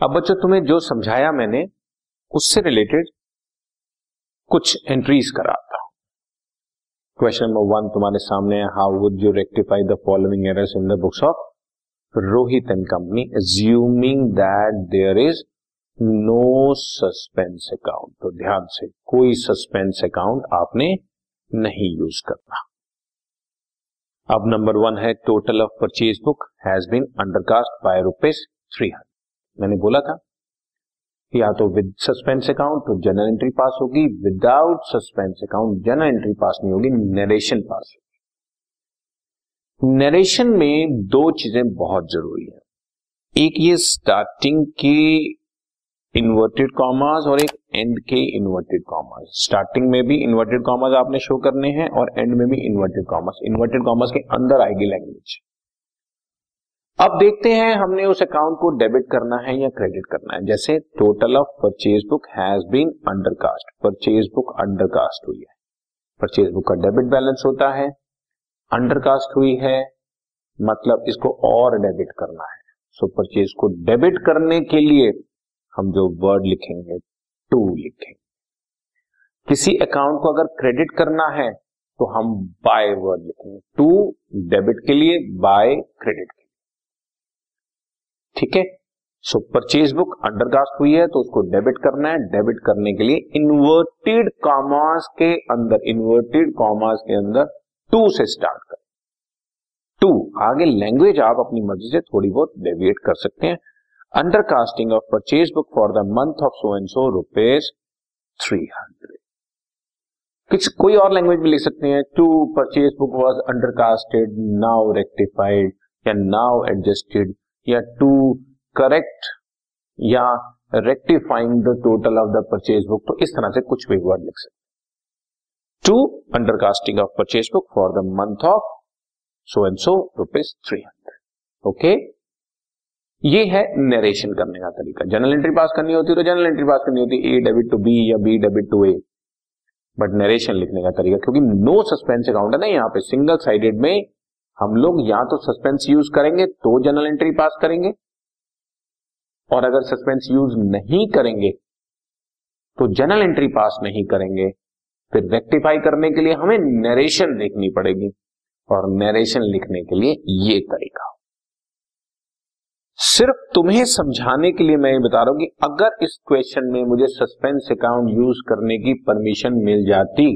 अब बच्चों, तुम्हें जो समझाया मैंने, उससे रिलेटेड कुछ एंट्रीज कराता हूँ। क्वेश्चन नंबर वन तुम्हारे सामने है how would you rectify the following errors in the books of Rohit and company assuming that there is no suspense account तो ध्यान से, कोई सस्पेंस अकाउंट आपने नहीं यूज़ करना। अब नंबर वन है total of purchase book has been undercast by rupees three hundred मैंने बोला था या तो विद सस्पेंस अकाउंट तो जनरल एंट्री पास होगी without suspense account general entry pass नहीं होगी नरेशन पास होगी। नरेशन में दो चीज़ें बहुत ज़रूरी है। एक ये स्टार्टिंग के इन्वर्टेड कॉमर्स और एक एंड के इन्वर्टेड कॉमर्स स्टार्टिंग में भी इन्वर्टेड कॉमर्स आपने शो करने हैं और एंड में भी इन्वर्टेड कॉमर्स इन्वर्टेड कॉमर्स के अंदर आएगी लैंग्वेज अब देखते हैं हमने उस अकाउंट को डेबिट करना है या क्रेडिट करना है। जैसे total of purchase book has been undercast purchase book undercast हुई है। परचेज बुक का डेबिट बैलेंस होता है। अंडरकास्ट हुई है मतलब इसको और डेबिट करना है। सो so, परचेज को डेबिट करने के लिए हम जो वर्ड लिखेंगे टू लिखेंगे। किसी अकाउंट को अगर क्रेडिट करना है तो हम बाय वर्ड लिखेंगे। टू डेबिट के लिए बाय क्रेडिट ठीक है? सो परचेज बुक अंडरकास्ट हुई है तो उसको डेबिट करना है। डेबिट करने के लिए इन्वर्टेड कॉमर्स के अंदर इन्वर्टेड कॉमर्स के अंदर टू से स्टार्ट कर। टू आगे लैंग्वेज आप अपनी मर्ज़ी से थोड़ी बहुत डेविएट कर सकते हैं। Undercasting of purchase book for the month of so and so rupees three hundred किस, कोई और लैंग्वेज में लिख सकते हैं। To purchase book was undercasted now rectified या नाउ एडजस्टेड या टू करेक्ट या rectifying the total of the purchase book तो इस तरह से कुछ भी वर्ड लिख सकते to undercasting of purchase book for the month of so and so rupees three hundred okay ये है नरेशन करने का तरीका। जनरल एंट्री पास करनी होती तो जनरल एंट्री पास करनी होती ए डेबिट टू बी या B debit to A but narration लिखने का तरीका, क्योंकि नो सस्पेंस अकाउंट है ना यहाँ पे। सिंगल साइडेड में हम लोग या तो सस्पेंस यूज़ करेंगे तो जनरल एंट्री पास करेंगे। और अगर सस्पेंस यूज़ नहीं करेंगे तो जनरल एंट्री पास नहीं करेंगे। फिर रेक्टिफाई करने के लिए हमें नरेशन देखनी पड़ेगी। और नरेशन लिखने के लिए ये तरीका। सिर्फ़ तुम्हें समझाने के लिए मैं ये बता रहा हूँ कि अगर इस क्वेश्चन में मुझे सस्पेंस अकाउंट यूज़ करने की परमिशन मिल जाती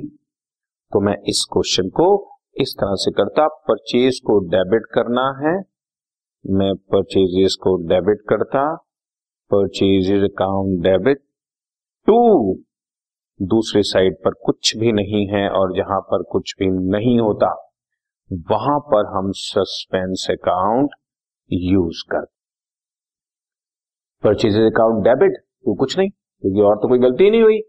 तो मैं इस क्वेश्चन को इस तरह से करता परचेज को डेबिट करना है। मैं परचेजेस को डेबिट करता परचेज अकाउंट डेबिट टू दूसरे साइड पर कुछ भी नहीं है और जहाँ पर कुछ भी नहीं होता, वहाँ पर हम सस्पेंस अकाउंट यूज़ कर। परचेज अकाउंट डेबिट तो कुछ नहीं, क्योंकि और तो कोई गलती नहीं हुई।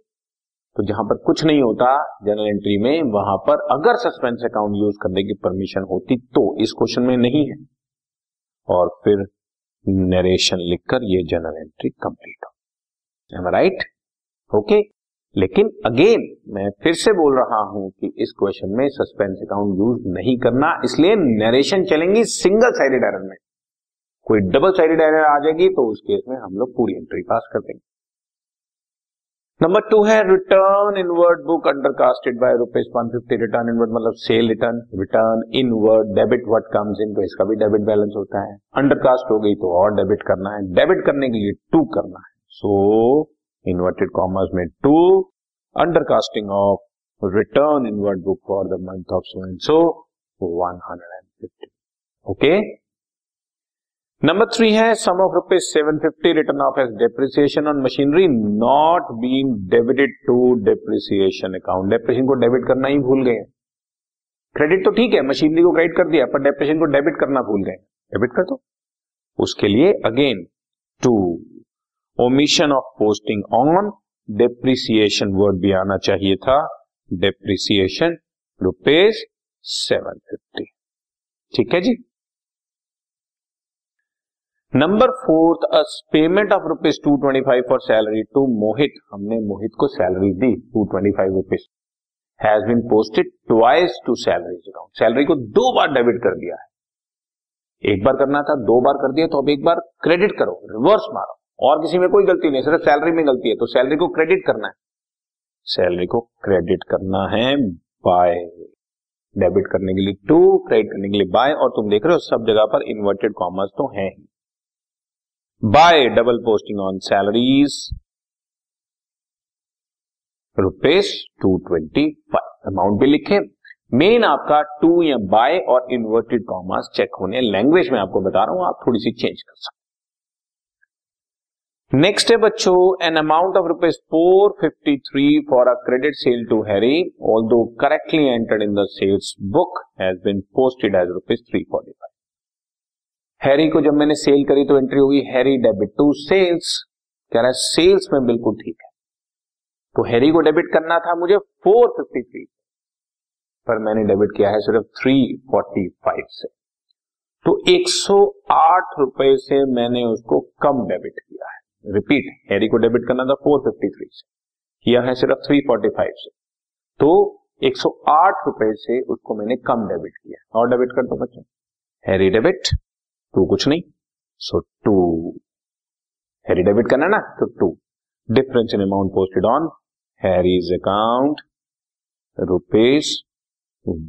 तो जहाँ पर कुछ नहीं होता जनरल एंट्री में, वहाँ पर अगर सस्पेंस अकाउंट यूज़ करने की परमिशन होती तो इस क्वेश्चन में नहीं है। और फिर नरेशन लिखकर ये जनरल एंट्री कंप्लीट हो। राइट ओके लेकिन अगेन मैं फिर से बोल रहा हूँ कि इस क्वेश्चन में सस्पेंस अकाउंट यूज़ नहीं करना, इसलिए नरेशन चलेंगी सिंगल साइडेड एरर में। कोई डबल साइडेड एरर आ जाएगी तो उस केस में हम लोग पूरी एंट्री पास कर देंगे। नंबर टू है return inward book undercasted by rupees one fifty return inward मतलब sale return return inward debit what comes in तो इसका भी डेबिट बैलेंस होता है। अंडर कास्ट हो गई तो और डेबिट करना है। डेबिट करने के लिए टू करना है। सो इन्वर्टेड कॉमर्स में to undercasting of return inward book for the month of so and so one hundred and fifty okay number three है sum of rupees seven fifty written off as depreciation on machinery not been debited to depreciation account depreciation को debit करना ही भूल गए। Credit तो ठीक है machinery को क्रेडिट कर दिया, पर डेप्रिसिएशन को डेबिट करना भूल गए। डेबिट कर दो। उसके लिए again to omission of posting on depreciation word भी आना चाहिए था। डेप्रिसिएशन रुपीज़ सेवन फिफ्टी ठीक है जी? Number fourth payment of rupees two twenty five for salary to Mohit हमने मोहित को salary the two twenty five rupees has been posted twice to salary account salary को दो बार डेबिट कर दिया है। एक बार करना था, दो बार कर दिया तो अब एक बार क्रेडिट करो रिवर्स मारो। और किसी में कोई गलती नहीं, सिर्फ़ सैलरी में गलती है तो सैलरी को क्रेडिट करना है। सैलरी को क्रेडिट करना है बाय डेबिट करने के लिए टू क्रेडिट करने के लिए बाय और तुम देख रहे हो, सब जगह पर इन्वर्टेड कॉमर्स तो है ही। By double posting on salaries rupees two twenty five amount भी लिखे। मेन आपका टू या बाय और इन्वर्टेड कॉमर्स चेक होने। लैंग्वेज में आपको बता रहा हूँ, आप थोड़ी सी चेंज कर सकते नेक्स्ट है बच्चों an amount of rupees four fifty three for a credit sale to Harry although correctly entered in the sales book has been posted as rupees three forty five Harry को जब मैंने sale करी तो entry होगी Harry debit. To sales कह रहा है, sales में बिल्कुल ठीक है। तो हैरी को डेबिट करना था मुझे फोर फिफ्टी थ्री पर मैंने डेबिट किया है सिर्फ़ थ्री फोर्टी फाइव से। तो एक सौ आठ रुपए से मैंने उसको कम डेबिट किया है। रिपीट, हैरी को डेबिट करना था 453 से। किया है सिर्फ़ 345 से। तो 108 रुपए से उसको मैंने कम डेबिट किया। और डेबिट कर दो बच्चों, हैरी डेबिट। टू कुछ नहीं। सो टू हैरी डेबिट करना ना? तो to difference in amount posted on Harry's account rupees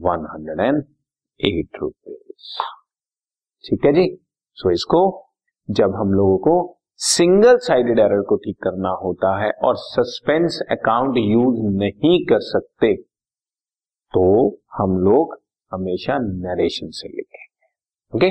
one hundred and eight rupees ठीक है जी? सो इसको जब हम लोगों को सिंगल साइडेड एरर को ठीक करना होता है और सस्पेंस अकाउंट यूज़ नहीं कर सकते तो हम लोग हमेशा नरेशन से लिखेंगे। Okay